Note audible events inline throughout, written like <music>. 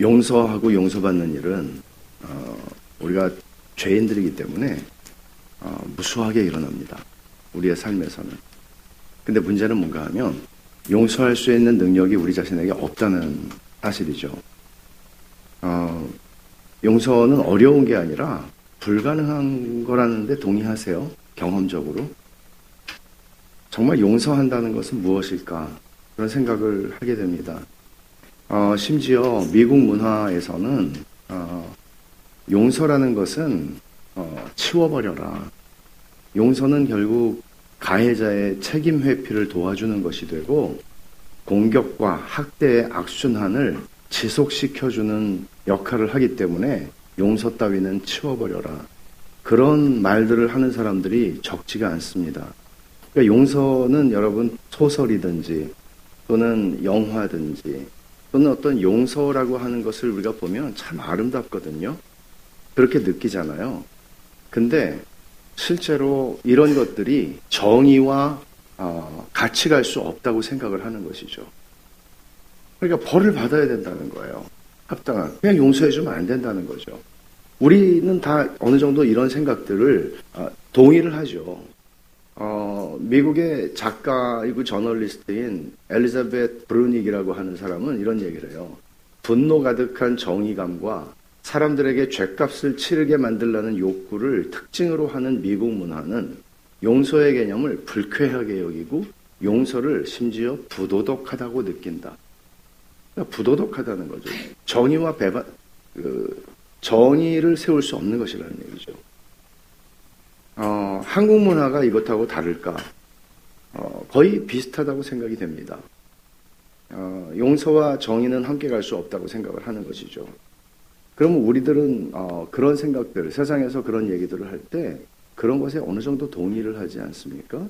용서하고 용서받는 일은 어, 우리가 죄인들이기 때문에 어, 무수하게 일어납니다. 우리의 삶에서는. 근데 문제는 뭔가 하면 용서할 수 있는 능력이 우리 자신에게 없다는 사실이죠. 어, 용서는 어려운 게 아니라 불가능한 거라는데 동의하세요? 경험적으로? 정말 용서한다는 것은 무엇일까? 그런 생각을 하게 됩니다. 어, 심지어 미국 문화에서는 어, 용서라는 것은 어, 치워버려라. 용서는 결국 가해자의 책임 회피를 도와주는 것이 되고 공격과 학대의 악순환을 지속시켜주는 역할을 하기 때문에 용서 따위는 치워버려라. 그런 말들을 하는 사람들이 적지가 않습니다. 그러니까 용서는 여러분 소설이든지 또는 영화든지 또는 어떤 용서라고 하는 것을 우리가 보면 참 아름답거든요. 그렇게 느끼잖아요. 근데 실제로 이런 것들이 정의와 어, 같이 갈 수 없다고 생각을 하는 것이죠. 그러니까 벌을 받아야 된다는 거예요. 합당한. 그냥 용서해주면 안 된다는 거죠. 우리는 다 어느 정도 이런 생각들을 어, 동의를 하죠. 어, 미국의 작가이고 저널리스트인 엘리자베트 브루닉이라고 하는 사람은 이런 얘기를 해요. 분노 가득한 정의감과 사람들에게 죄값을 치르게 만들라는 욕구를 특징으로 하는 미국 문화는 용서의 개념을 불쾌하게 여기고 용서를 심지어 부도덕하다고 느낀다. 그러니까 부도덕하다는 거죠. 정의와 배반, 그, 정의를 세울 수 없는 것이라는 얘기죠. 어, 한국 문화가 이것하고 다를까? 어, 거의 비슷하다고 생각이 됩니다. 어, 용서와 정의는 함께 갈 수 없다고 생각을 하는 것이죠. 그러면 우리들은 어, 그런 생각들, 세상에서 그런 얘기들을 할 때 그런 것에 어느 정도 동의를 하지 않습니까?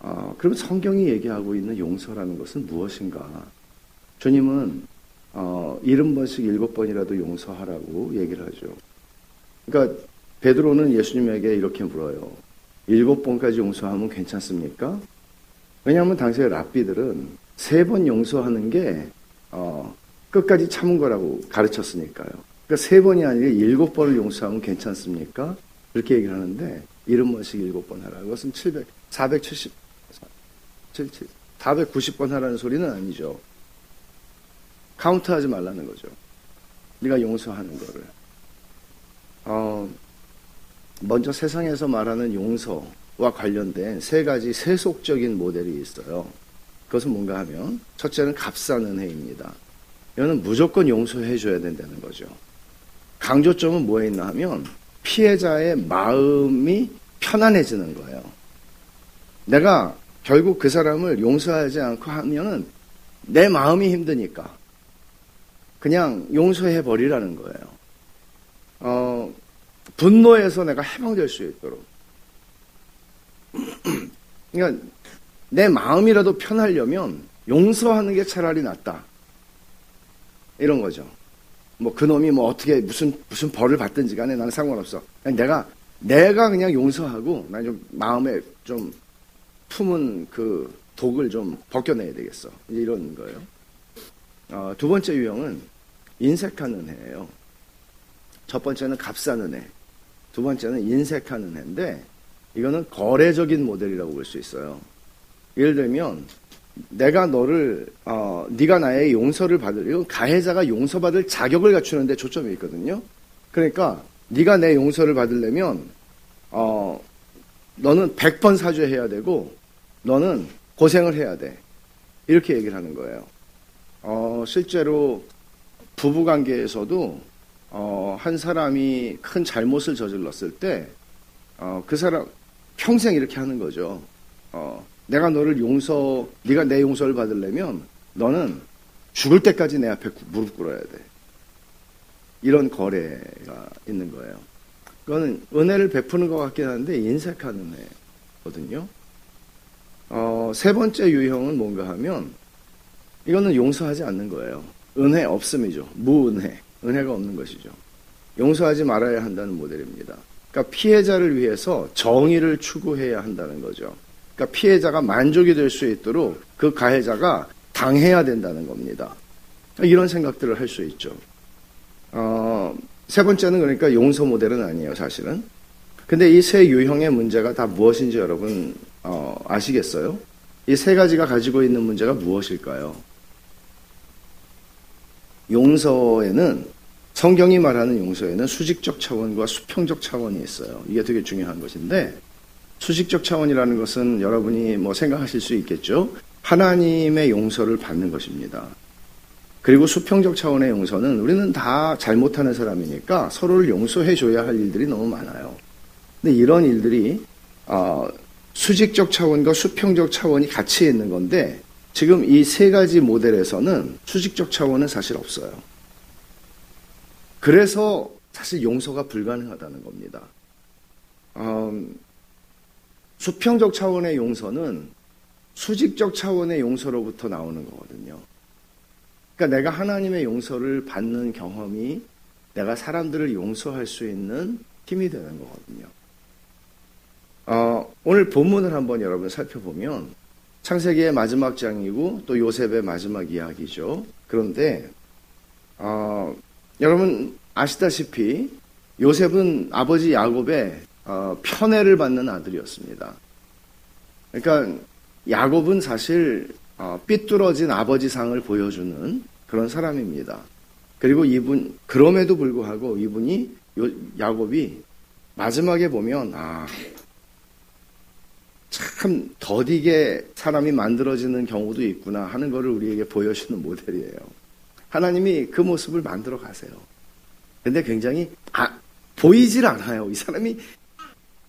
어, 그러면 성경이 얘기하고 있는 용서라는 것은 무엇인가? 주님은 어, 일흔 번씩 일곱 번이라도 용서하라고 얘기를 하죠. 그러니까 베드로는 예수님에게 이렇게 물어요. 일곱 번까지 용서하면 괜찮습니까? 왜냐하면 당시의 랍비들은 세 번 용서하는 게 어, 끝까지 참은 거라고 가르쳤으니까요. 그러니까 세 번이 아니라 일곱 번을 용서하면 괜찮습니까? 그렇게 얘기를 하는데 일흔 번씩 일곱 번 하라. 그것은 700, 470, 490번 하라는 소리는 아니죠. 카운트하지 말라는 거죠. 네가 용서하는 거를. 어, 먼저 세상에서 말하는 용서와 관련된 세 가지 세속적인 모델이 있어요. 그것은 뭔가 하면 첫째는 값싸는 해입니다. 이거는 무조건 용서해 줘야 된다는 거죠. 강조점은 뭐에 있나 하면 피해자의 마음이 편안해지는 거예요. 내가 결국 그 사람을 용서하지 않고 하면은 내 마음이 힘드니까 그냥 용서해 버리라는 거예요. 어, 분노에서 내가 해방될 수 있도록. <clears throat> 그러니까 내 마음이라도 편하려면 용서하는 게 차라리 낫다. 이런 거죠. 뭐 그놈이 뭐 어떻게 무슨 무슨 벌을 받든지 간에 나는 상관없어. 그냥 내가 내가 그냥 용서하고 나좀 마음에 좀 품은 그 독을 좀 벗겨내야 되겠어. 이런 거예요. 어, 두 번째 유형은 인색하는 해예요. 첫 번째는 값사는 해. 두 번째는 인색하는 해인데 이거는 거래적인 모델이라고 볼 수 있어요. 예를 들면 내가 너를 어, 네가 나의 용서를 받을 이건 가해자가 용서받을 자격을 갖추는데 초점이 있거든요. 그러니까 네가 내 용서를 받으려면 어, 너는 100번 사죄해야 되고 너는 고생을 해야 돼. 이렇게 얘기를 하는 거예요. 어, 실제로 부부 관계에서도 어, 한 사람이 큰 잘못을 저질렀을 때, 어, 그 사람 평생 이렇게 하는 거죠. 어, 내가 너를 용서, 네가 내 용서를 받으려면 너는 죽을 때까지 내 앞에 무릎 꿇어야 돼. 이런 거래가 있는 거예요. 그거는 은혜를 베푸는 것 같긴 한데 인색하는 애거든요. 어, 세 번째 유형은 뭔가 하면 이거는 용서하지 않는 거예요. 은혜 없음이죠. 무은혜. 은혜가 없는 것이죠. 용서하지 말아야 한다는 모델입니다. 그러니까 피해자를 위해서 정의를 추구해야 한다는 거죠. 그러니까 피해자가 만족이 될 수 있도록 그 가해자가 당해야 된다는 겁니다. 이런 생각들을 할 수 있죠. 어, 세 번째는 그러니까 용서 모델은 아니에요, 사실은. 근데 이 세 유형의 문제가 다 무엇인지 여러분 어, 아시겠어요? 이 세 가지가 가지고 있는 문제가 무엇일까요? 용서에는 성경이 말하는 용서에는 수직적 차원과 수평적 차원이 있어요. 이게 되게 중요한 것인데 수직적 차원이라는 것은 여러분이 뭐 생각하실 수 있겠죠. 하나님의 용서를 받는 것입니다. 그리고 수평적 차원의 용서는 우리는 다 잘못하는 사람이니까 서로를 용서해 줘야 할 일들이 너무 많아요. 근데 이런 일들이 어, 수직적 차원과 수평적 차원이 같이 있는 건데 지금 이 세 가지 모델에서는 수직적 차원은 사실 없어요. 그래서 사실 용서가 불가능하다는 겁니다. 음, 수평적 차원의 용서는 수직적 차원의 용서로부터 나오는 거거든요. 그러니까 내가 하나님의 용서를 받는 경험이 내가 사람들을 용서할 수 있는 힘이 되는 거거든요. 어, 오늘 본문을 한번 여러분 살펴보면 창세기의 마지막 장이고 또 요셉의 마지막 이야기죠. 그런데 어, 여러분 아시다시피 요셉은 아버지 야곱의 어, 편애를 받는 아들이었습니다. 그러니까 야곱은 사실 어, 삐뚤어진 아버지 상을 보여주는 그런 사람입니다. 그리고 이분 그럼에도 불구하고 이분이 야곱이 마지막에 보면 아 참 더디게 사람이 만들어지는 경우도 있구나 하는 것을 우리에게 보여주는 모델이에요. 하나님이 그 모습을 만들어 가세요. 근데 굉장히 아, 보이질 않아요. 이 사람이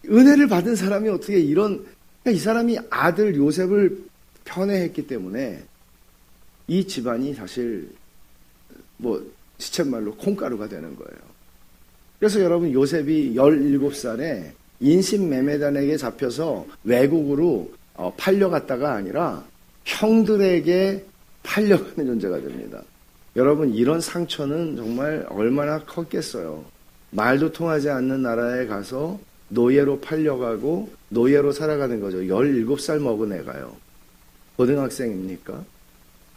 은혜를 받은 사람이 어떻게 이런 그러니까 이 사람이 아들 요셉을 편애했기 때문에 이 집안이 사실 뭐 시쳇말로 콩가루가 되는 거예요. 그래서 여러분 요셉이 17살에 인신매매단에게 잡혀서 외국으로 어, 팔려갔다가 아니라 형들에게 팔려가는 존재가 됩니다. 여러분 이런 상처는 정말 얼마나 컸겠어요. 말도 통하지 않는 나라에 가서 노예로 팔려가고 노예로 살아가는 거죠. 17살 먹은 애가요. 고등학생입니까?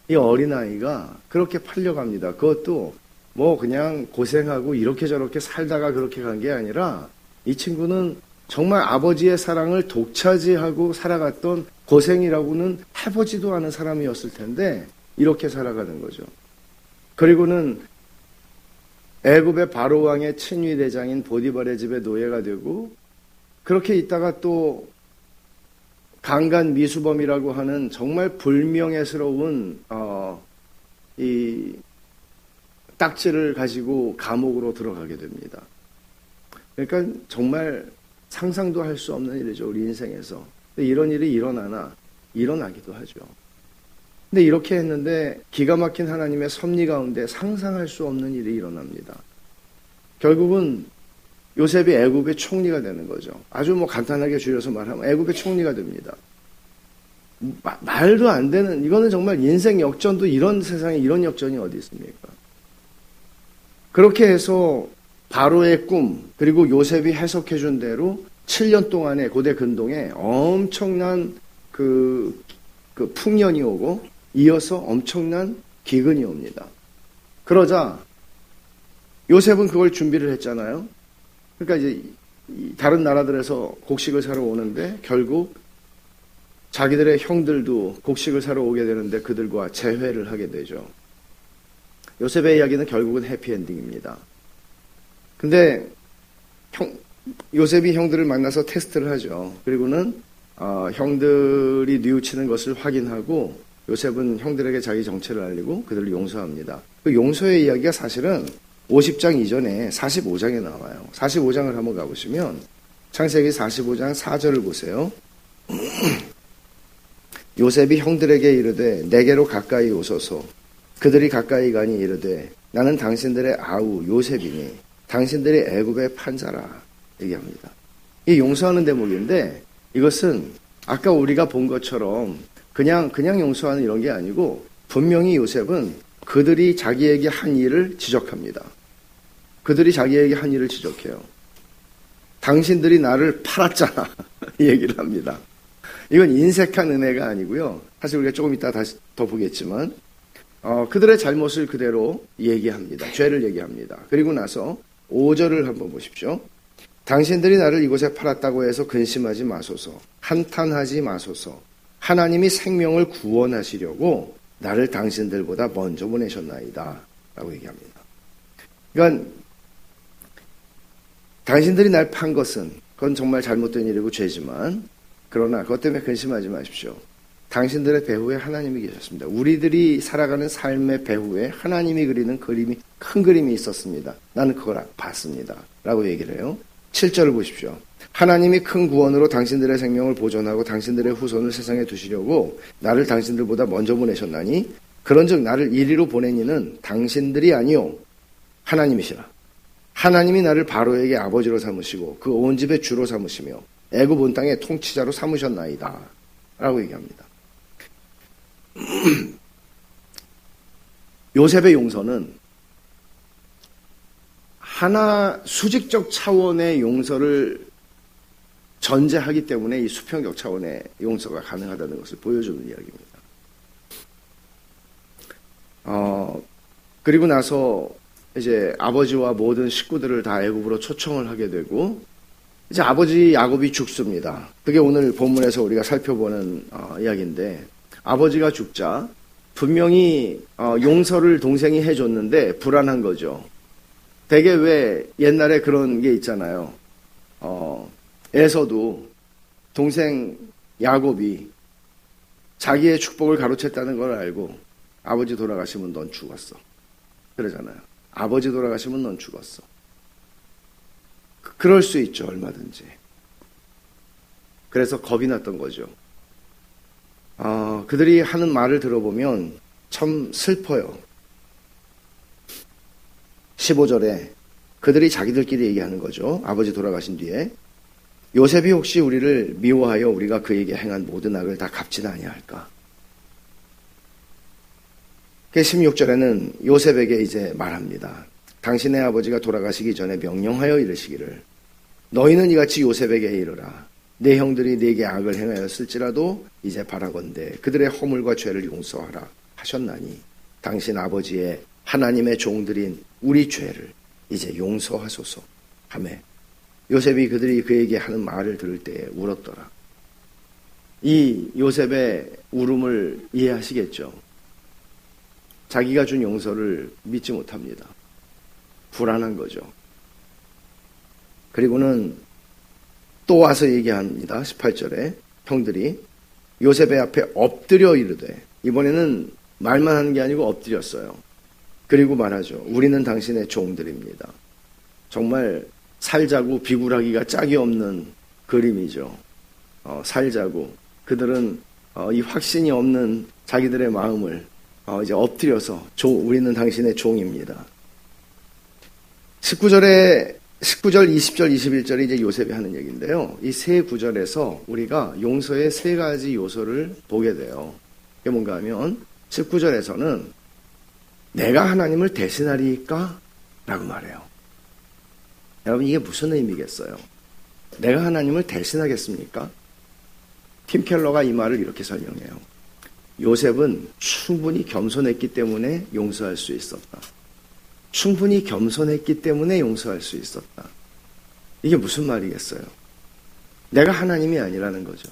이 어린아이가 그렇게 팔려갑니다. 그것도 뭐 그냥 고생하고 이렇게 저렇게 살다가 그렇게 간 게 아니라 이 친구는 정말 아버지의 사랑을 독차지하고 살아갔던 고생이라고는 해보지도 않은 사람이었을 텐데 이렇게 살아가는 거죠. 그리고는 애굽의 바로 왕의 친위 대장인 보디발의 집에 노예가 되고 그렇게 있다가 또 강간 미수범이라고 하는 정말 불명예스러운 어, 이 딱지를 가지고 감옥으로 들어가게 됩니다. 그러니까 정말 상상도 할 수 없는 일이죠 우리 인생에서. 이런 일이 일어나나 일어나기도 하죠. 근데 이렇게 했는데 기가 막힌 하나님의 섭리 가운데 상상할 수 없는 일이 일어납니다. 결국은 요셉이 애굽의 총리가 되는 거죠. 아주 뭐 간단하게 줄여서 말하면 애굽의 총리가 됩니다. 마, 말도 안 되는 이거는 정말 인생 역전도 이런 세상에 이런 역전이 어디 있습니까? 그렇게 해서 바로의 꿈 그리고 요셉이 해석해 준 대로 7년 동안의 고대 근동에 엄청난 그, 그 풍년이 오고 이어서 엄청난 기근이 옵니다. 그러자 요셉은 그걸 준비를 했잖아요. 그러니까 이제 다른 나라들에서 곡식을 사러 오는데 결국 자기들의 형들도 곡식을 사러 오게 되는데 그들과 재회를 하게 되죠. 요셉의 이야기는 결국은 해피엔딩입니다. 근데 형, 요셉이 형들을 만나서 테스트를 하죠. 그리고는 어, 형들이 뉘우치는 것을 확인하고 요셉은 형들에게 자기 정체를 알리고 그들을 용서합니다. 그 용서의 이야기가 사실은 50장 이전에 45장에 나와요. 45장을 한번 가보시면 창세기 45장 4절을 보세요. <clears throat> 요셉이 형들에게 이르되 내게로 가까이 오소서 그들이 가까이 가니 이르되 나는 당신들의 아우 요셉이니 당신들이 애굽의 판사라 얘기합니다. 이 용서하는 대목인데 이것은 아까 우리가 본 것처럼 그냥 그냥 용서하는 이런 게 아니고 분명히 요셉은 그들이 자기에게 한 일을 지적합니다. 그들이 자기에게 한 일을 지적해요. 당신들이 나를 팔았잖아. <laughs> 이 얘기를 합니다. 이건 인색한 은혜가 아니고요. 사실 우리가 조금 이따 다시 더 보겠지만 어, 그들의 잘못을 그대로 얘기합니다. 죄를 얘기합니다. 그리고 나서 5절을 한번 보십시오. 당신들이 나를 이곳에 팔았다고 해서 근심하지 마소서. 한탄하지 마소서. 하나님이 생명을 구원하시려고 나를 당신들보다 먼저 보내셨나이다. 라고 얘기합니다. 그러니까 당신들이 날 판 것은 그건 정말 잘못된 일이고 죄지만 그러나 그것 때문에 근심하지 마십시오. 당신들의 배후에 하나님이 계셨습니다. 우리들이 살아가는 삶의 배후에 하나님이 그리는 그림이 큰 그림이 있었습니다. 나는 그걸 봤습니다. 라고 얘기를 해요. 7절을 보십시오. 하나님이 큰 구원으로 당신들의 생명을 보존하고 당신들의 후손을 세상에 두시려고 나를 당신들보다 먼저 보내셨나니 그런즉 나를 이리로 보낸 이는 당신들이 아니요 하나님이시라. 하나님이 나를 바로에게 아버지로 삼으시고 그 온 집의 주로 삼으시며 애굽 온 땅의 통치자로 삼으셨나이다. 라고 얘기합니다. <clears throat> 요셉의 용서는 하나 수직적 차원의 용서를 전제하기 때문에 이 수평적 차원의 용서가 가능하다는 것을 보여주는 이야기입니다. 어, 그리고 나서 이제 아버지와 모든 식구들을 다 애굽으로 초청을 하게 되고 이제 아버지 야곱이 죽습니다. 그게 오늘 본문에서 우리가 살펴보는 어, 이야기인데 아버지가 죽자 분명히 어, 용서를 동생이 해줬는데 불안한 거죠. 대개 왜 옛날에 그런 게 있잖아요. 어, 에서도 동생 야곱이 자기의 축복을 가로챘다는 걸 알고 아버지 돌아가시면 넌 죽었어. 그러잖아요. 아버지 돌아가시면 넌 죽었어. 그, 그럴 수 있죠, 얼마든지. 그래서 겁이 났던 거죠. 어, 그들이 하는 말을 들어보면 참 슬퍼요. 15절에 그들이 자기들끼리 얘기하는 거죠. 아버지 돌아가신 뒤에. 요셉이 혹시 우리를 미워하여 우리가 그에게 행한 모든 악을 다 갚지는 아니할까? 16절에는 요셉에게 이제 말합니다. 당신의 아버지가 돌아가시기 전에 명령하여 이르시기를 너희는 이같이 요셉에게 이르라. 내 형들이 내게 악을 행하였을지라도 이제 바라건대 그들의 허물과 죄를 용서하라 하셨나니 당신 아버지의 하나님의 종들인 우리 죄를 이제 용서하소서 하매 요셉이 그들이 그에게 하는 말을 들을 때에 울었더라. 이 요셉의 울음을 이해하시겠죠? 자기가 준 용서를 믿지 못합니다. 불안한 거죠. 그리고는 또 와서 얘기합니다. 18절에 형들이 요셉의 앞에 엎드려 이르되 이번에는 말만 하는 게 아니고 엎드렸어요. 그리고 말하죠. 우리는 당신의 종들입니다. 정말 살자고 비굴하기가 짝이 없는 그림이죠. 어, 살자고 그들은 어, 이 확신이 없는 자기들의 마음을 어, 이제 엎드려서 조, 우리는 당신의 종입니다. 19절에 19절, 20절, 21절이 이제 요셉이 하는 얘기인데요. 이 세 구절에서 우리가 용서의 세 가지 요소를 보게 돼요. 이게 뭔가 하면 19절에서는 내가 하나님을 대신하리까? 라고 말해요. 여러분 이게 무슨 의미겠어요? 내가 하나님을 대신하겠습니까? 팀 켈러가 이 말을 이렇게 설명해요. 요셉은 충분히 겸손했기 때문에 용서할 수 있었다. 충분히 겸손했기 때문에 용서할 수 있었다. 이게 무슨 말이겠어요? 내가 하나님이 아니라는 거죠.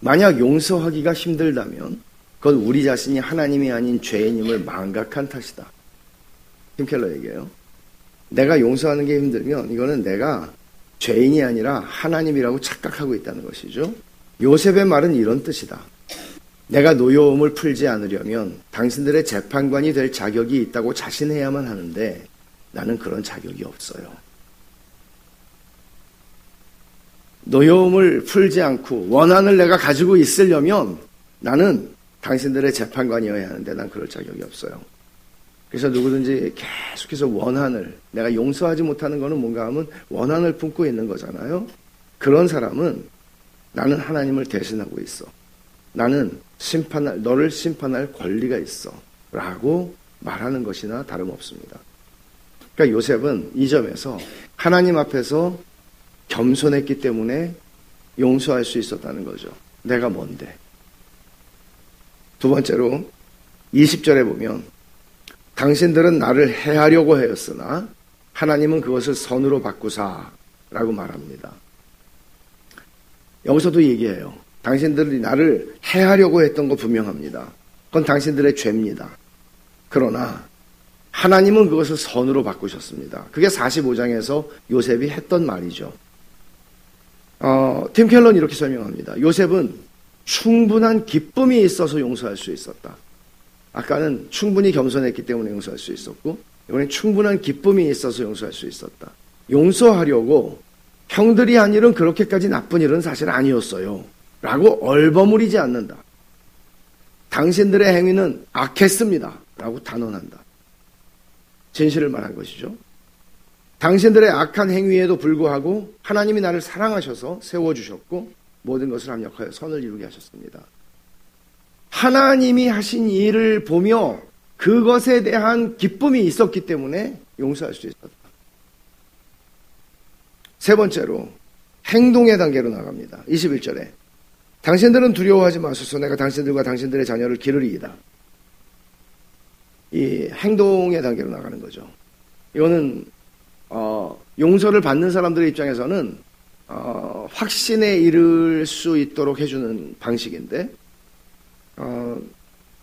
만약 용서하기가 힘들다면 그건 우리 자신이 하나님이 아닌 죄인임을 망각한 탓이다. 팀켈러 얘기해요. 내가 용서하는 게 힘들면 이거는 내가 죄인이 아니라 하나님이라고 착각하고 있다는 것이죠. 요셉의 말은 이런 뜻이다. 내가 노여움을 풀지 않으려면 당신들의 재판관이 될 자격이 있다고 자신해야만 하는데 나는 그런 자격이 없어요. 노여움을 풀지 않고 원한을 내가 가지고 있으려면 나는 당신들의 재판관이어야 하는데 난 그럴 자격이 없어요. 그래서 누구든지 계속해서 원한을 내가 용서하지 못하는 것은 뭔가 하면 원한을 품고 있는 거잖아요. 그런 사람은 나는 하나님을 대신하고 있어. 나는 심판할, 너를 심판할 권리가 있어. 라고 말하는 것이나 다름없습니다. 그러니까 요셉은 이 점에서 하나님 앞에서 겸손했기 때문에 용서할 수 있었다는 거죠. 내가 뭔데? 두 번째로 20절에 보면 당신들은 나를 해하려고 하였으나 하나님은 그것을 선으로 바꾸사라고 말합니다. 여기서도 얘기해요. 당신들이 나를 해하려고 했던 거 분명합니다. 그건 당신들의 죄입니다. 그러나 하나님은 그것을 선으로 바꾸셨습니다. 그게 45장에서 요셉이 했던 말이죠. 어, 팀 켈런 이렇게 설명합니다. 요셉은 충분한 기쁨이 있어서 용서할 수 있었다. 아까는 충분히 겸손했기 때문에 용서할 수 있었고, 이번엔 충분한 기쁨이 있어서 용서할 수 있었다. 용서하려고 형들이 한 일은 그렇게까지 나쁜 일은 사실 아니었어요. 라고 얼버무리지 않는다. 당신들의 행위는 악했습니다. 라고 단언한다. 진실을 말한 것이죠. 당신들의 악한 행위에도 불구하고 하나님이 나를 사랑하셔서 세워주셨고 모든 것을 합력하여 선을 이루게 하셨습니다. 하나님이 하신 일을 보며 그것에 대한 기쁨이 있었기 때문에 용서할 수 있었다. 세 번째로 행동의 단계로 나갑니다. 21절에 당신들은 두려워하지 마소서 내가 당신들과 당신들의 자녀를 기르리이다. 이 행동의 단계로 나가는 거죠. 이거는 어, 용서를 받는 사람들의 입장에서는 어, 확신에 이를 수 있도록 해주는 방식인데 어,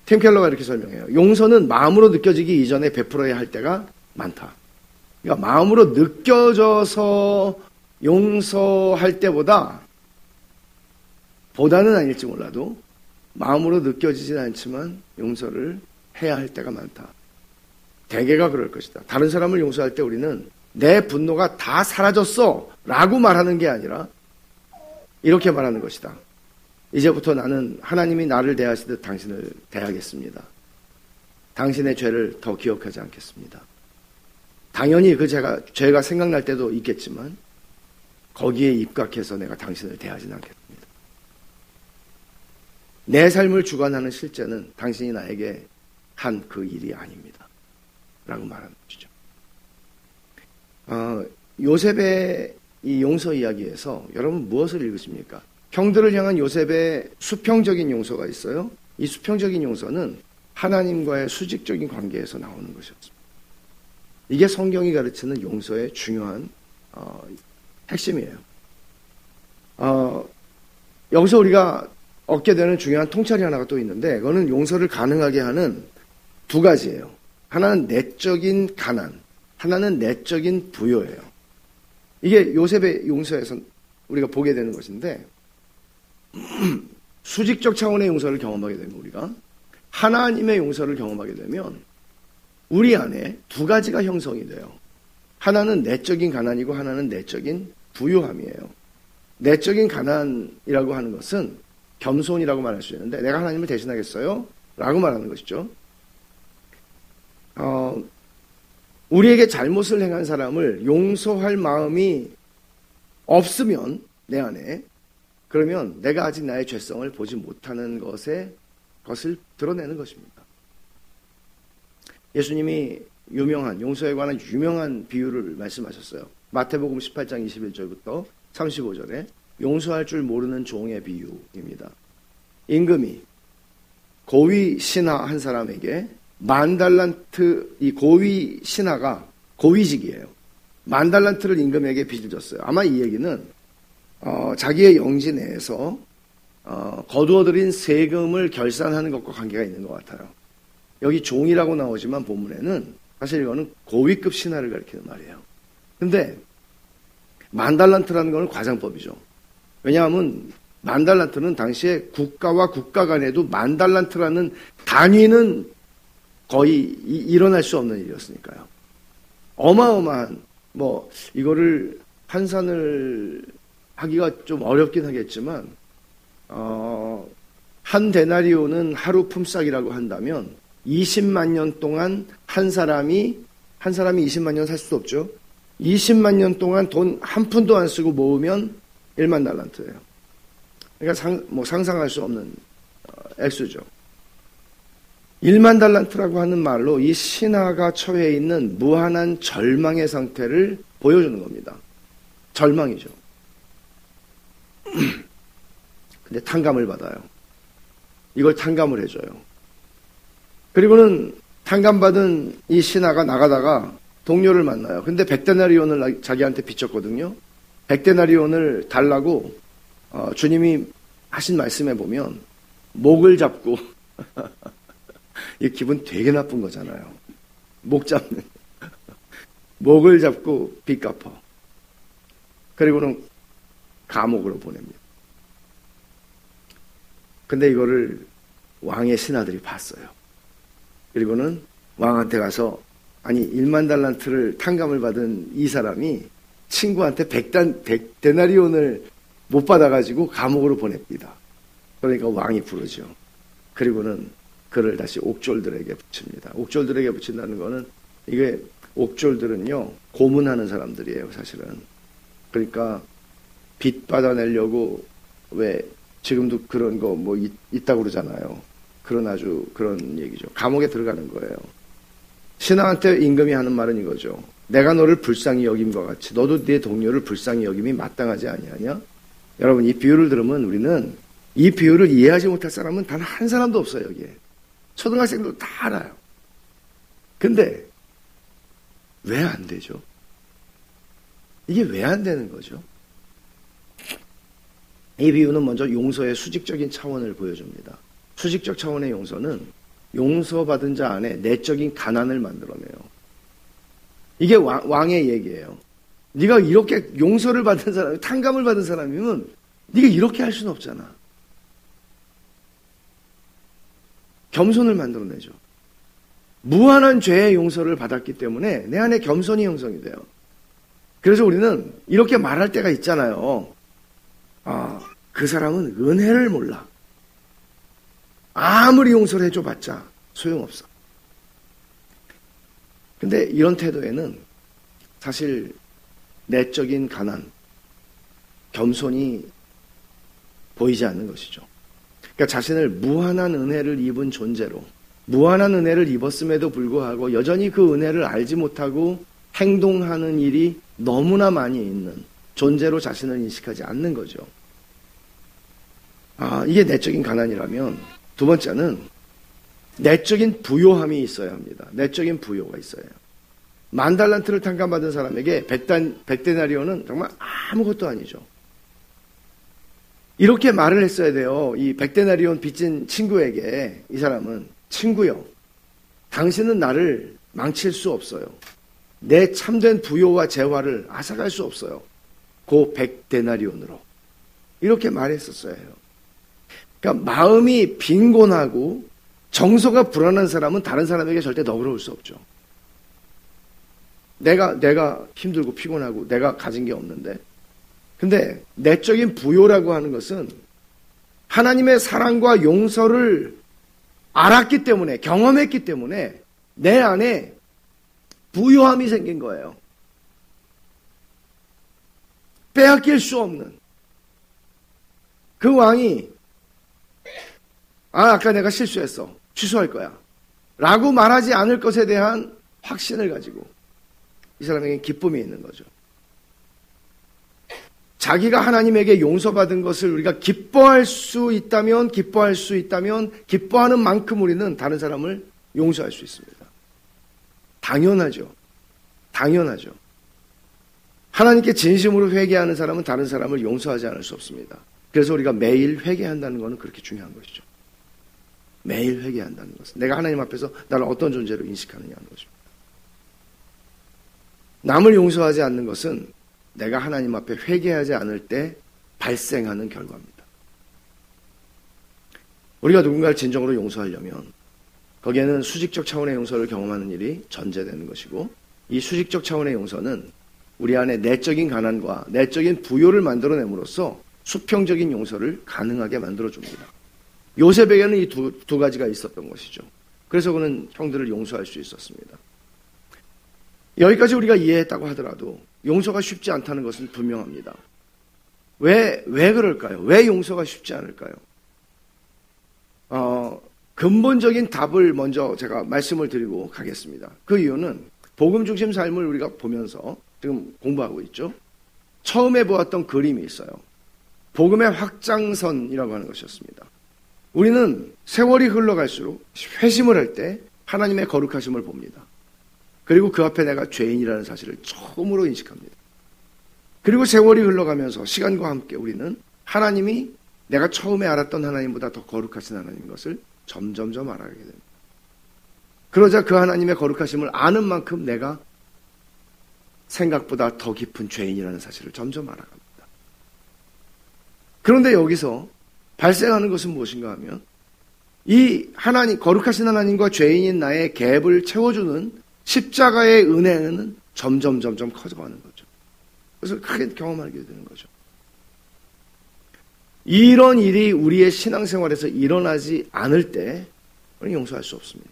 팀 켈러가 이렇게 설명해요. 용서는 마음으로 느껴지기 이전에 베풀어야 할 때가 많다. 그러니까 마음으로 느껴져서 용서할 때보다 보다는 아닐지 몰라도 마음으로 느껴지진 않지만 용서를 해야 할 때가 많다. 대개가 그럴 것이다. 다른 사람을 용서할 때 우리는 내 분노가 다 사라졌어 라고 말하는 게 아니라 이렇게 말하는 것이다. 이제부터 나는 하나님이 나를 대하시듯 당신을 대하겠습니다. 당신의 죄를 더 기억하지 않겠습니다. 당연히 그 죄가, 죄가 생각날 때도 있겠지만 거기에 입각해서 내가 당신을 대하지 않겠습니다. 내 삶을 주관하는 실제는 당신이 나에게 한 그 일이 아닙니다. 라고 말하는 것이죠. 어, 요셉의 이 용서 이야기에서 여러분 무엇을 읽으십니까? 형들을 향한 요셉의 수평적인 용서가 있어요. 이 수평적인 용서는 하나님과의 수직적인 관계에서 나오는 것이었습니다. 이게 성경이 가르치는 용서의 중요한 어, 핵심이에요. 어, 여기서 우리가 얻게 되는 중요한 통찰이 하나가 또 있는데 그거는 용서를 가능하게 하는 두 가지예요. 하나는 내적인 가난, 하나는 내적인 부여예요. 이게 요셉의 용서에서 우리가 보게 되는 것인데 <clears throat> 수직적 차원의 용서를 경험하게 되면 우리가 하나님의 용서를 경험하게 되면 우리 안에 두 가지가 형성이 돼요. 하나는 내적인 가난이고 하나는 내적인 부유함이에요. 내적인 가난이라고 하는 것은 겸손이라고 말할 수 있는데 내가 하나님을 대신하겠어요? 라고 말하는 것이죠. 어, 우리에게 잘못을 행한 사람을 용서할 마음이 없으면 내 안에 그러면 내가 아직 나의 죄성을 보지 못하는 것에 것을 드러내는 것입니다. 예수님이 유명한 용서에 관한 유명한 비유를 말씀하셨어요. 마태복음 18장 21절부터 35절에 용서할 줄 모르는 종의 비유입니다. 임금이 고위 신하 한 사람에게 만 달란트 이 고위 신하가 고위직이에요. 만 달란트를 임금에게 빚을 졌어요. 아마 이 얘기는 어, 자기의 영지 내에서 어, 거두어들인 세금을 결산하는 것과 관계가 있는 것 같아요. 여기 종이라고 나오지만 본문에는 사실 이거는 고위급 신하를 가리키는 말이에요. 근데 만 달란트라는 것은 과장법이죠. 왜냐하면 만 달란트는 당시에 국가와 국가 간에도 만 달란트라는 단위는 거의 일어날 수 없는 일이었으니까요. 어마어마한 뭐 이거를 환산을 하기가 좀 어렵긴 하겠지만 어, 한 데나리오는 하루 품삯이라고 한다면 20만 년 동안 한 사람이 한 사람이 20만 년 살 수도 없죠. 20만 년 동안 돈 한 푼도 안 쓰고 모으면 1만 달란트예요. 그러니까 상, 뭐 상상할 수 없는 어, 액수죠. 1만 달란트라고 하는 말로 이 신하가 처해 있는 무한한 절망의 상태를 보여주는 겁니다. 절망이죠. <clears throat> 근데 탕감을 받아요. 이걸 탕감을 해줘요. 그리고는 탕감받은 이 신하가 나가다가 동료를 만나요. 근데 백데나리온을 자기한테 비쳤거든요. 백데나리온을 달라고 어, 주님이 하신 말씀에 보면 목을 잡고 <laughs> 이 기분 되게 나쁜 거잖아요. 목 잡는 목을 잡고 빚 갚어. 그리고는 감옥으로 보냅니다. 근데 이거를 왕의 신하들이 봤어요. 그리고는 왕한테 가서 아니 1만 달란트를 탕감을 받은 이 사람이 친구한테 백단 백 데나리온을 못 받아가지고 감옥으로 보냅니다. 그러니까 왕이 부르죠. 그리고는 그를 다시 옥졸들에게 붙입니다. 옥졸들에게 붙인다는 거는 이게 옥졸들은요 고문하는 사람들이에요 사실은. 그러니까 빚 받아내려고 왜 지금도 그런 거 뭐 있다고 그러잖아요. 그런 아주 그런 얘기죠. 감옥에 들어가는 거예요. 신하한테 임금이 하는 말은 이거죠. 내가 너를 불쌍히 여김과 같이 너도 네 동료를 불쌍히 여김이 마땅하지 아니하냐? 여러분 이 비유를 들으면 우리는 이 비유를 이해하지 못할 사람은 단 한 사람도 없어요 여기에. 초등학생도 다 알아요. 근데 왜 안 되죠? 이게 왜 안 되는 거죠? 이 비유는 먼저 용서의 수직적인 차원을 보여줍니다. 수직적 차원의 용서는 용서받은 자 안에 내적인 가난을 만들어내요. 이게 왕, 의 얘기예요. 네가 이렇게 용서를 받은 사람, 탕감을 받은 사람이면 네가 이렇게 할 수는 없잖아. 겸손을 만들어내죠. 무한한 죄의 용서를 받았기 때문에 내 안에 겸손이 형성이 돼요. 그래서 우리는 이렇게 말할 때가 있잖아요. 아, 그 사람은 은혜를 몰라. 아무리 용서를 해줘봤자 소용없어. 근데 이런 태도에는 사실 내적인 가난, 겸손이 보이지 않는 것이죠. 그러니까 자신을 무한한 은혜를 입은 존재로, 무한한 은혜를 입었음에도 불구하고 여전히 그 은혜를 알지 못하고 행동하는 일이 너무나 많이 있는 존재로 자신을 인식하지 않는 거죠. 아, 이게 내적인 가난이라면 두 번째는 내적인 부요함이 있어야 합니다. 내적인 부요가 있어야 해요. 만 달란트를 탕감받은 사람에게 백단, 백데나리온은 정말 아무것도 아니죠. 이렇게 말을 했어야 돼요. 이 백데나리온 빚진 친구에게 이 사람은 친구요. 당신은 나를 망칠 수 없어요. 내 참된 부요와 재화를 앗아갈 수 없어요. 고 백데나리온으로. 이렇게 말했었어야 해요. 그러니까 마음이 빈곤하고 정서가 불안한 사람은 다른 사람에게 절대 너그러울 수 없죠. 내가 내가 힘들고 피곤하고 내가 가진 게 없는데 근데 내적인 부요라고 하는 것은 하나님의 사랑과 용서를 알았기 때문에 경험했기 때문에 내 안에 부요함이 생긴 거예요. 빼앗길 수 없는 그 왕이 아, 아까 내가 실수했어. 취소할 거야. 라고 말하지 않을 것에 대한 확신을 가지고 이 사람에게 기쁨이 있는 거죠. 자기가 하나님에게 용서받은 것을 우리가 기뻐할 수 있다면, 기뻐할 수 있다면, 기뻐하는 만큼 우리는 다른 사람을 용서할 수 있습니다. 당연하죠. 당연하죠. 하나님께 진심으로 회개하는 사람은 다른 사람을 용서하지 않을 수 없습니다. 그래서 우리가 매일 회개한다는 것은 그렇게 중요한 것이죠. 매일 회개한다는 것은 내가 하나님 앞에서 나를 어떤 존재로 인식하느냐는 것입니다. 남을 용서하지 않는 것은 내가 하나님 앞에 회개하지 않을 때 발생하는 결과입니다. 우리가 누군가를 진정으로 용서하려면 거기에는 수직적 차원의 용서를 경험하는 일이 전제되는 것이고 이 수직적 차원의 용서는 우리 안에 내적인 가난과 내적인 부요를 만들어냄으로써 수평적인 용서를 가능하게 만들어줍니다. 요셉에게는 이 두 두 가지가 있었던 것이죠. 그래서 그는 형들을 용서할 수 있었습니다. 여기까지 우리가 이해했다고 하더라도 용서가 쉽지 않다는 것은 분명합니다. 왜, 왜 그럴까요? 왜 용서가 쉽지 않을까요? 어, 근본적인 답을 먼저 제가 말씀을 드리고 가겠습니다. 그 이유는 복음 중심 삶을 우리가 보면서 지금 공부하고 있죠. 처음에 보았던 그림이 있어요. 복음의 확장선이라고 하는 것이었습니다. 우리는 세월이 흘러갈수록 회심을 할 때 하나님의 거룩하심을 봅니다. 그리고 그 앞에 내가 죄인이라는 사실을 처음으로 인식합니다. 그리고 세월이 흘러가면서 시간과 함께 우리는 하나님이 내가 처음에 알았던 하나님보다 더 거룩하신 하나님인 것을 점점점 알아가게 됩니다. 그러자 그 하나님의 거룩하심을 아는 만큼 내가 생각보다 더 깊은 죄인이라는 사실을 점점 알아갑니다. 그런데 여기서 발생하는 것은 무엇인가 하면 이 하나님, 거룩하신 하나님과 죄인인 나의 갭을 채워주는 십자가의 은혜는 점점, 점점 커져가는 거죠. 그래서 크게 경험하게 되는 거죠. 이런 일이 우리의 신앙생활에서 일어나지 않을 때, 우리는 용서할 수 없습니다.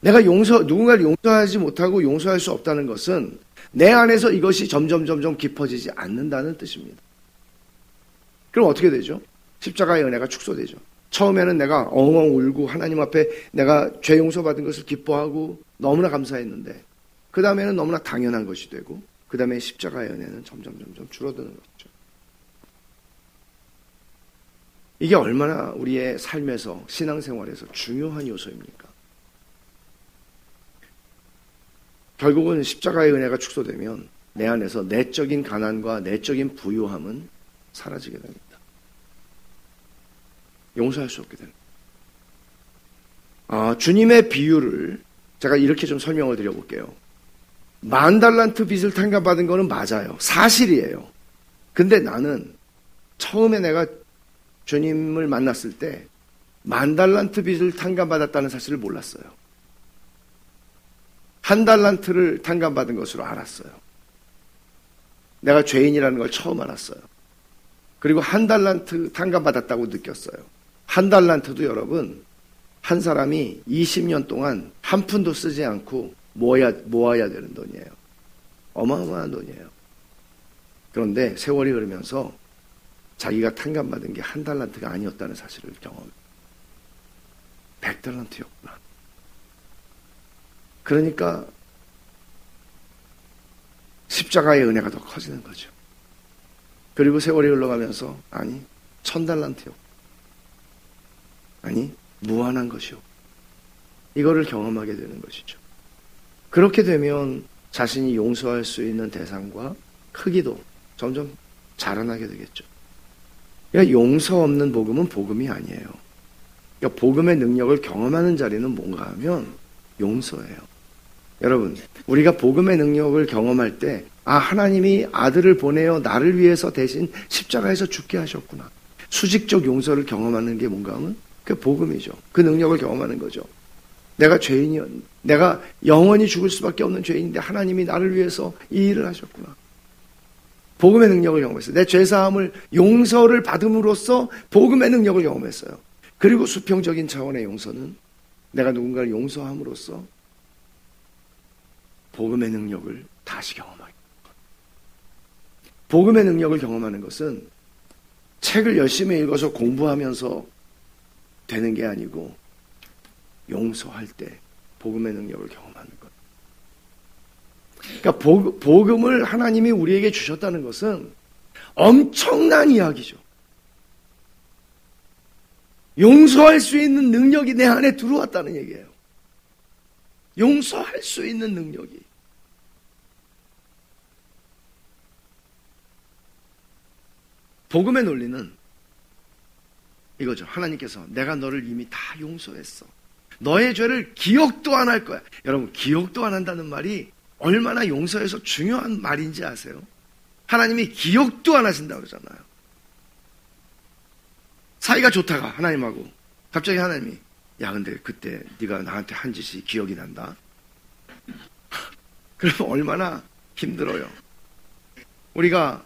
내가 용서, 누군가를 용서하지 못하고 용서할 수 없다는 것은 내 안에서 이것이 점점, 점점 깊어지지 않는다는 뜻입니다. 그럼 어떻게 되죠? 십자가의 은혜가 축소되죠. 처음에는 내가 엉엉 울고 하나님 앞에 내가 죄 용서받은 것을 기뻐하고 너무나 감사했는데 그 다음에는 너무나 당연한 것이 되고 그 다음에 십자가의 은혜는 점점 점점 줄어드는 거죠. 이게 얼마나 우리의 삶에서 신앙생활에서 중요한 요소입니까? 결국은 십자가의 은혜가 축소되면 내 안에서 내적인 가난과 내적인 부유함은 사라지게 됩니다. 용서할 수 없게 됩니다. 아, 주님의 비유를 제가 이렇게 좀 설명을 드려볼게요. 만 달란트 빚을 탕감받은 거는 맞아요. 사실이에요. 근데 나는 처음에 내가 주님을 만났을 때 만 달란트 빚을 탕감받았다는 사실을 몰랐어요. 한 달란트를 탕감받은 것으로 알았어요. 내가 죄인이라는 걸 처음 알았어요. 그리고 한 달란트 탕감받았다고 느꼈어요. 한 달란트도 여러분 한 사람이 20년 동안 한 푼도 쓰지 않고 모아야, 모아야 되는 돈이에요. 어마어마한 돈이에요. 그런데 세월이 흐르면서 자기가 탕감받은 게 한 달란트가 아니었다는 사실을 경험해요. 100달란트였구나. 그러니까 십자가의 은혜가 더 커지는 거죠. 그리고 세월이 흘러가면서 아니 천달란트였고 아니 무한한 것이요. 이거를 경험하게 되는 것이죠. 그렇게 되면 자신이 용서할 수 있는 대상과 크기도 점점 자라나게 되겠죠. 그러니까 용서 없는 복음은 복음이 아니에요. 그러니까 복음의 능력을 경험하는 자리는 뭔가 하면 용서예요. 여러분, 우리가 복음의 능력을 경험할 때, 아, 하나님이 아들을 보내어 나를 위해서 대신 십자가에서 죽게 하셨구나. 수직적 용서를 경험하는 게 뭔가 하면 그 복음이죠. 그 능력을 경험하는 거죠. 내가 죄인이었, 내가 영원히 죽을 수밖에 없는 죄인인데 하나님이 나를 위해서 이 일을 하셨구나. 복음의 능력을 경험했어요. 내 죄사함을 용서를 받음으로써 복음의 능력을 경험했어요. 그리고 수평적인 차원의 용서는 내가 누군가를 용서함으로써 복음의 능력을 다시 경험하게. 복음의 능력을 경험하는 것은 책을 열심히 읽어서 공부하면서 되는 게 아니고 용서할 때 복음의 능력을 경험하는 것. 그러니까 복음을 하나님이 우리에게 주셨다는 것은 엄청난 이야기죠. 용서할 수 있는 능력이 내 안에 들어왔다는 얘기예요. 용서할 수 있는 능력이. 복음의 논리는 이거죠. 하나님께서 내가 너를 이미 다 용서했어. 너의 죄를 기억도 안 할 거야. 여러분, 기억도 안 한다는 말이 얼마나 용서해서 중요한 말인지 아세요? 하나님이 기억도 안 하신다고 그러잖아요. 사이가 좋다가 하나님하고 갑자기 하나님이 야 근데 그때 네가 나한테 한 짓이 기억이 난다. <laughs> 그러면 얼마나 힘들어요. 우리가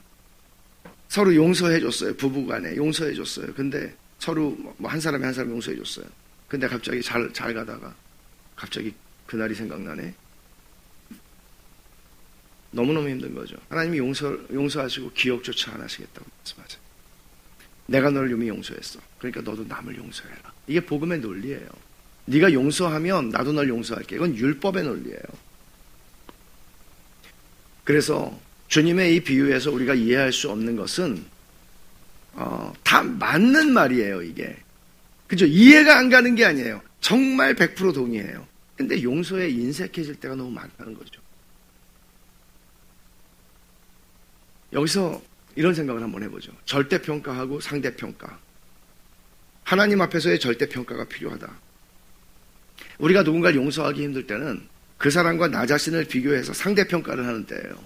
서로 용서해 줬어요. 부부간에 용서해 줬어요. 근데 서로 뭐한 사람이 한 사람 용서해 줬어요. 근데 갑자기 잘, 잘 가다가 갑자기 그날이 생각나네. 너무너무 힘든 거죠. 하나님이 용서, 용서하시고 기억조차 안 하시겠다고 말씀하세요. 내가 너를 이미 용서했어. 그러니까 너도 남을 용서해라. 이게 복음의 논리예요. 네가 용서하면 나도 널 용서할게. 이건 율법의 논리예요. 그래서 주님의 이 비유에서 우리가 이해할 수 없는 것은 어, 다 맞는 말이에요, 이게. 그죠? 이해가 안 가는 게 아니에요. 정말 100% 동의해요. 근데 용서에 인색해질 때가 너무 많다는 거죠. 여기서 이런 생각을 한번 해보죠. 절대평가하고 상대평가. 하나님 앞에서의 절대평가가 필요하다. 우리가 누군가를 용서하기 힘들 때는 그 사람과 나 자신을 비교해서 상대평가를 하는 때예요.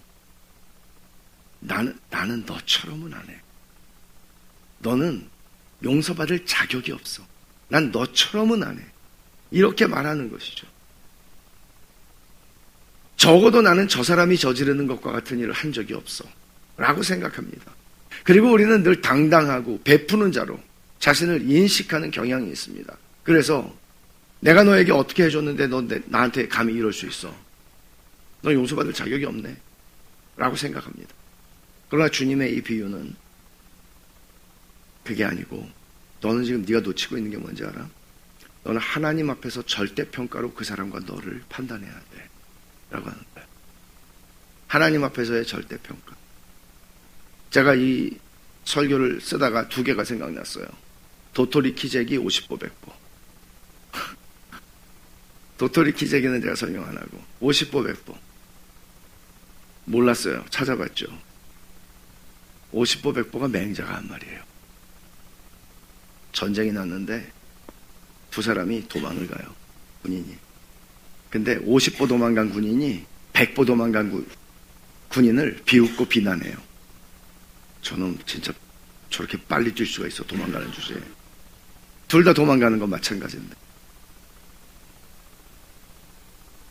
나는, 나는 너처럼은 안 해. 너는 용서받을 자격이 없어. 난 너처럼은 안 해. 이렇게 말하는 것이죠. 적어도 나는 저 사람이 저지르는 것과 같은 일을 한 적이 없어. 라고 생각합니다. 그리고 우리는 늘 당당하고 베푸는 자로 자신을 인식하는 경향이 있습니다. 그래서 내가 너에게 어떻게 해줬는데 너 나한테 감히 이럴 수 있어. 너 용서받을 자격이 없네. 라고 생각합니다. 그러나 주님의 이 비유는 그게 아니고 너는 지금 네가 놓치고 있는 게 뭔지 알아? 너는 하나님 앞에서 절대 평가로 그 사람과 너를 판단해야 돼. 라고 하는 거예요. 하나님 앞에서의 절대 평가. 제가 이 설교를 쓰다가 두 개가 생각났어요. 도토리 키재기 50보 100보. <laughs> 도토리 키재기는 제가 설명 안 하고 50보 100보. 몰랐어요. 찾아봤죠. 50보 100보가 맹자가 한 말이에요. 전쟁이 났는데 두 사람이 도망을 가요. 군인이. 근데 50보 도망간 군인이 100보 도망간 구, 군인을 비웃고 비난해요. 저는 진짜 저렇게 빨리 뛸 수가 있어 도망가는 주제에. 둘 다 도망가는 건 마찬가지인데.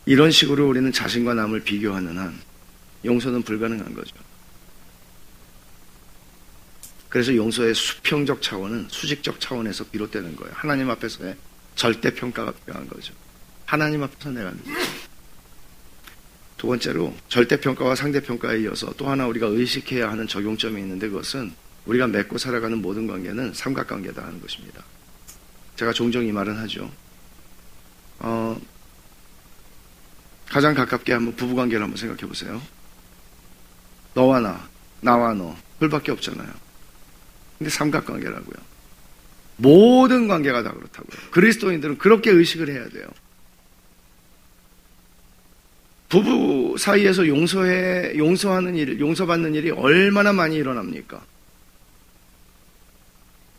이런 식으로 우리는 자신과 남을 비교하는 한 용서는 불가능한 거죠. 그래서 용서의 수평적 차원은 수직적 차원에서 비롯되는 거예요. 하나님 앞에서의 절대 평가가 필요한 거죠. 하나님 앞에서 내가 두 번째로 절대 평가와 상대 평가에 이어서 또 하나 우리가 의식해야 하는 적용점이 있는데 그것은 우리가 맺고 살아가는 모든 관계는 삼각관계다 하는 것입니다. 제가 종종 이 말은 하죠. 어, 가장 가깝게 한번 부부 관계를 한번 생각해 보세요. 너와 나, 나와 너, 그밖에 없잖아요. 근데 삼각관계라고요. 모든 관계가 다 그렇다고요. 그리스도인들은 그렇게 의식을 해야 돼요. 부부 사이에서 용서해, 용서하는 일, 용서받는 일이 얼마나 많이 일어납니까?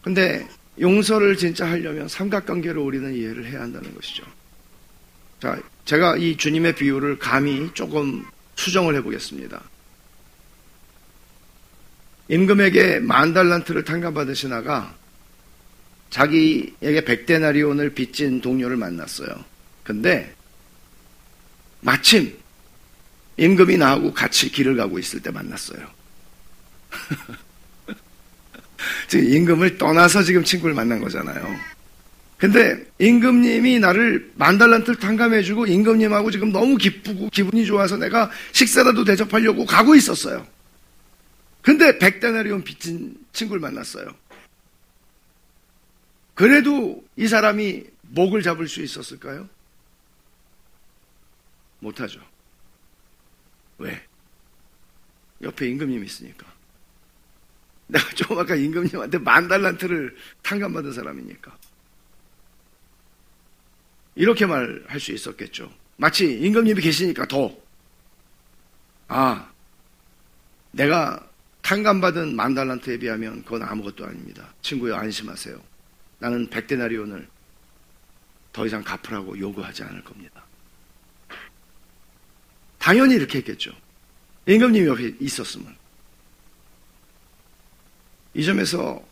근데 용서를 진짜 하려면 삼각관계로 우리는 이해를 해야 한다는 것이죠. 자, 제가 이 주님의 비유를 감히 조금 수정을 해보겠습니다. 임금에게 만 달란트를 탕감받으신 아가 자기에게 백데나리온을 빚진 동료를 만났어요. 근데 마침 임금이 나하고 같이 길을 가고 있을 때 만났어요. <laughs> 지금 임금을 떠나서 지금 친구를 만난 거잖아요. 근데 임금님이 나를 만달란트를 탕감해주고 임금님하고 지금 너무 기쁘고 기분이 좋아서 내가 식사라도 대접하려고 가고 있었어요. 근데 백데나리온 빚진 친구를 만났어요. 그래도 이 사람이 목을 잡을 수 있었을까요? 못하죠. 왜? 옆에 임금님이 있으니까. 내가 좀 아까 임금님한테 만 달란트를 탕감받은 사람이니까. 이렇게 말할 수 있었겠죠. 마치 임금님이 계시니까 더. 아, 내가 탕감받은 만 달란트에 비하면 그건 아무것도 아닙니다. 친구여 안심하세요. 나는 백데나리온을 더 이상 갚으라고 요구하지 않을 겁니다. 당연히 이렇게 했겠죠. 임금님이 옆에 있었으면. 이 점에서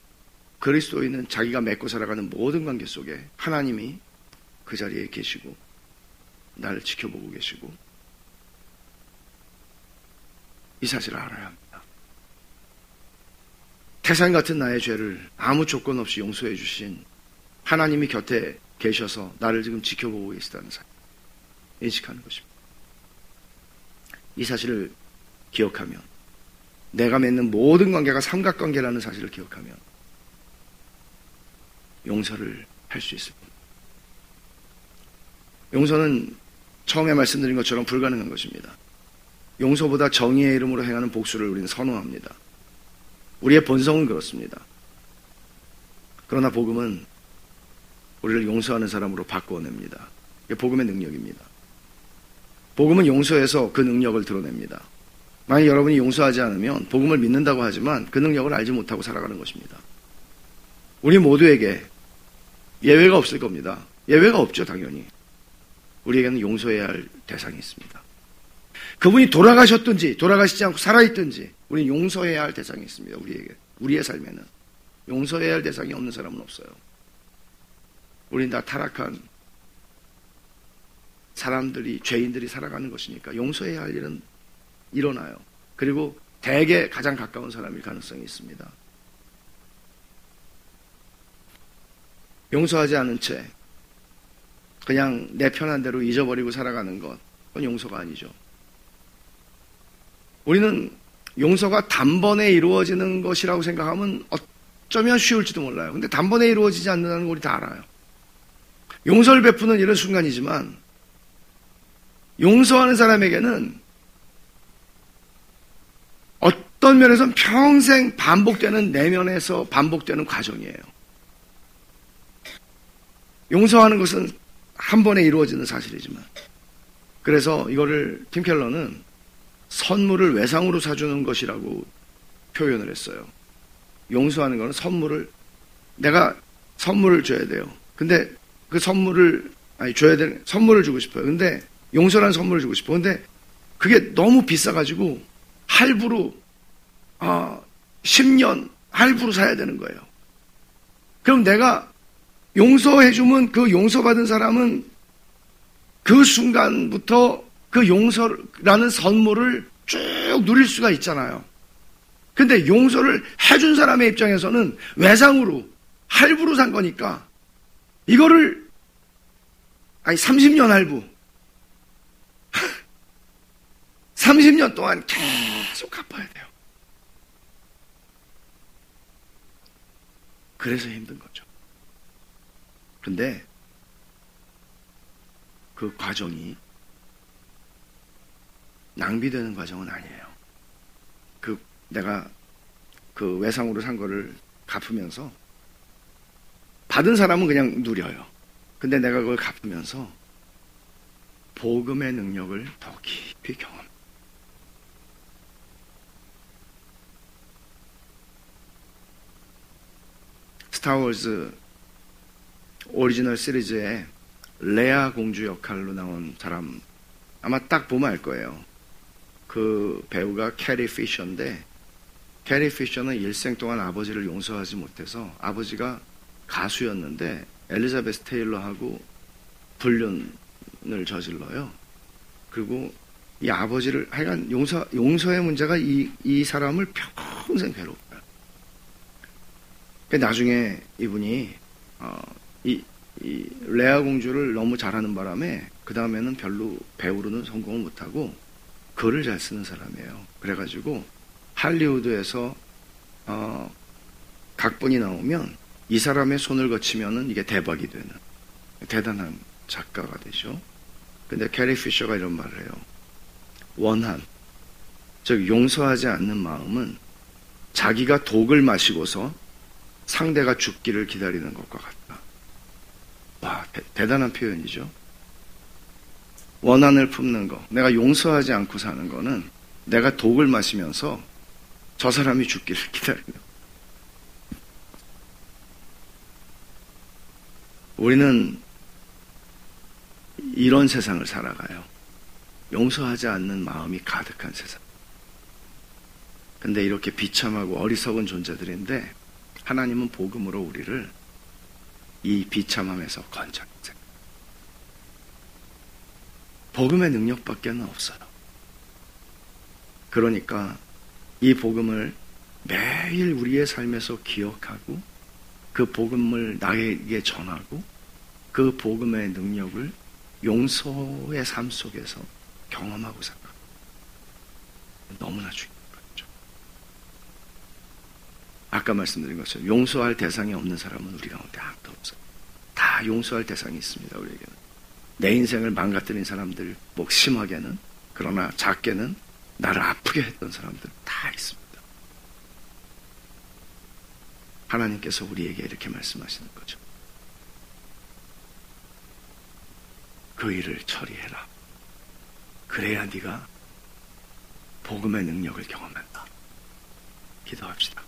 그리스도인은 자기가 맺고 살아가는 모든 관계 속에 하나님이 그 자리에 계시고 나를 지켜보고 계시고 이 사실을 알아야 합니다. 태산 같은 나의 죄를 아무 조건 없이 용서해 주신 하나님이 곁에 계셔서 나를 지금 지켜보고 계시다는 사실 인식하는 것입니다. 이 사실을 기억하면 내가 맺는 모든 관계가 삼각관계라는 사실을 기억하면 용서를 할 수 있을 겁니다. 용서는 처음에 말씀드린 것처럼 불가능한 것입니다. 용서보다 정의의 이름으로 행하는 복수를 우리는 선호합니다. 우리의 본성은 그렇습니다. 그러나 복음은 우리를 용서하는 사람으로 바꾸어냅니다. 이게 복음의 능력입니다. 복음은 용서해서 그 능력을 드러냅니다. 만약 여러분이 용서하지 않으면 복음을 믿는다고 하지만 그 능력을 알지 못하고 살아가는 것입니다. 우리 모두에게 예외가 없을 겁니다. 예외가 없죠, 당연히. 우리에게는 용서해야 할 대상이 있습니다. 그분이 돌아가셨든지 돌아가시지 않고 살아있든지 우리는 용서해야 할 대상이 있습니다. 우리에게. 우리의 삶에는. 용서해야 할 대상이 없는 사람은 없어요. 우리는 다 타락한 사람들이, 죄인들이 살아가는 것이니까 용서해야 할 일은 일어나요. 그리고 대개 가장 가까운 사람일 가능성이 있습니다. 용서하지 않은 채 그냥 내 편한 대로 잊어버리고 살아가는 것, 그건 용서가 아니죠. 우리는 용서가 단번에 이루어지는 것이라고 생각하면 어쩌면 쉬울지도 몰라요. 근데 단번에 이루어지지 않는다는 걸 우리 다 알아요. 용서를 베푸는 이런 순간이지만 용서하는 사람에게는 어떤 면에서는 평생 반복되는 내면에서 반복되는 과정이에요. 용서하는 것은 한 번에 이루어지는 사실이지만. 그래서 이거를 팀 켈러는 선물을 외상으로 사주는 것이라고 표현을 했어요. 용서하는 것은 선물을, 내가 선물을 줘야 돼요. 근데 그 선물을, 아니, 줘야 되는, 선물을 주고 싶어요. 근데 용서라는 선물을 주고 싶어. 근데 그게 너무 비싸가지고 할부로, 아, 10년 할부로 사야 되는 거예요. 그럼 내가 용서해주면 그 용서받은 사람은 그 순간부터 그 용서라는 선물을 쭉 누릴 수가 있잖아요. 근데 용서를 해준 사람의 입장에서는 외상으로, 할부로 산 거니까 이거를, 아니, 30년 할부. <laughs> 30년 동안 계속 갚아야 돼요. 그래서 힘든 거죠. 근데 그 과정이 낭비되는 과정은 아니에요. 그 내가 그 외상으로 산 거를 갚으면서 받은 사람은 그냥 누려요. 근데 내가 그걸 갚으면서 복음의 능력을 더 깊이 경험. 스타워즈 오리지널 시리즈에 레아 공주 역할로 나온 사람 아마 딱 보면 알 거예요. 그 배우가 캐리 피셔인데 캐리 피셔는 일생 동안 아버지를 용서하지 못해서 아버지가 가수였는데 엘리자베스 테일러하고 불륜을 저질러요. 그리고 이 아버지를 하여간 용서 용서의 문제가 이, 이 사람을 평생 괴롭혀요. 나중에 이분이 어, 이, 이 레아 공주를 너무 잘하는 바람에 그 다음에는 별로 배우로는 성공을 못하고 글을 잘 쓰는 사람이에요. 그래가지고 할리우드에서 어, 각본이 나오면 이 사람의 손을 거치면은 이게 대박이 되는 대단한 작가가 되죠. 근데 캐리 피셔가 이런 말을 해요. 원한, 즉 용서하지 않는 마음은 자기가 독을 마시고서 상대가 죽기를 기다리는 것과 같다. 와, 대, 단한 표현이죠. 원한을 품는 거, 내가 용서하지 않고 사는 거는 내가 독을 마시면서 저 사람이 죽기를 거. 우리는 이런 세상을 살아가요. 용서하지 않는 마음이 가득한 세상. 근데 이렇게 비참하고 어리석은 존재들인데 하나님은 복음으로 우리를 이 비참함에서 건져내세요. 복음의 능력밖에는 없어요. 그러니까 이 복음을 매일 우리의 삶에서 기억하고 그 복음을 나에게 전하고 그 복음의 능력을 용서의 삶 속에서 경험하고 살아. 너무나 중요해요. 아까 말씀드린 것처럼 용서할 대상이 없는 사람은 우리 가운데 아무도 없어요. 다 용서할 대상이 있습니다, 우리에게는. 내 인생을 망가뜨린 사람들 목심하게는 그러나 작게는 나를 아프게 했던 사람들 다 있습니다. 하나님께서 우리에게 이렇게 말씀하시는 거죠. 그 일을 처리해라. 그래야 네가 복음의 능력을 경험한다. 기도합시다.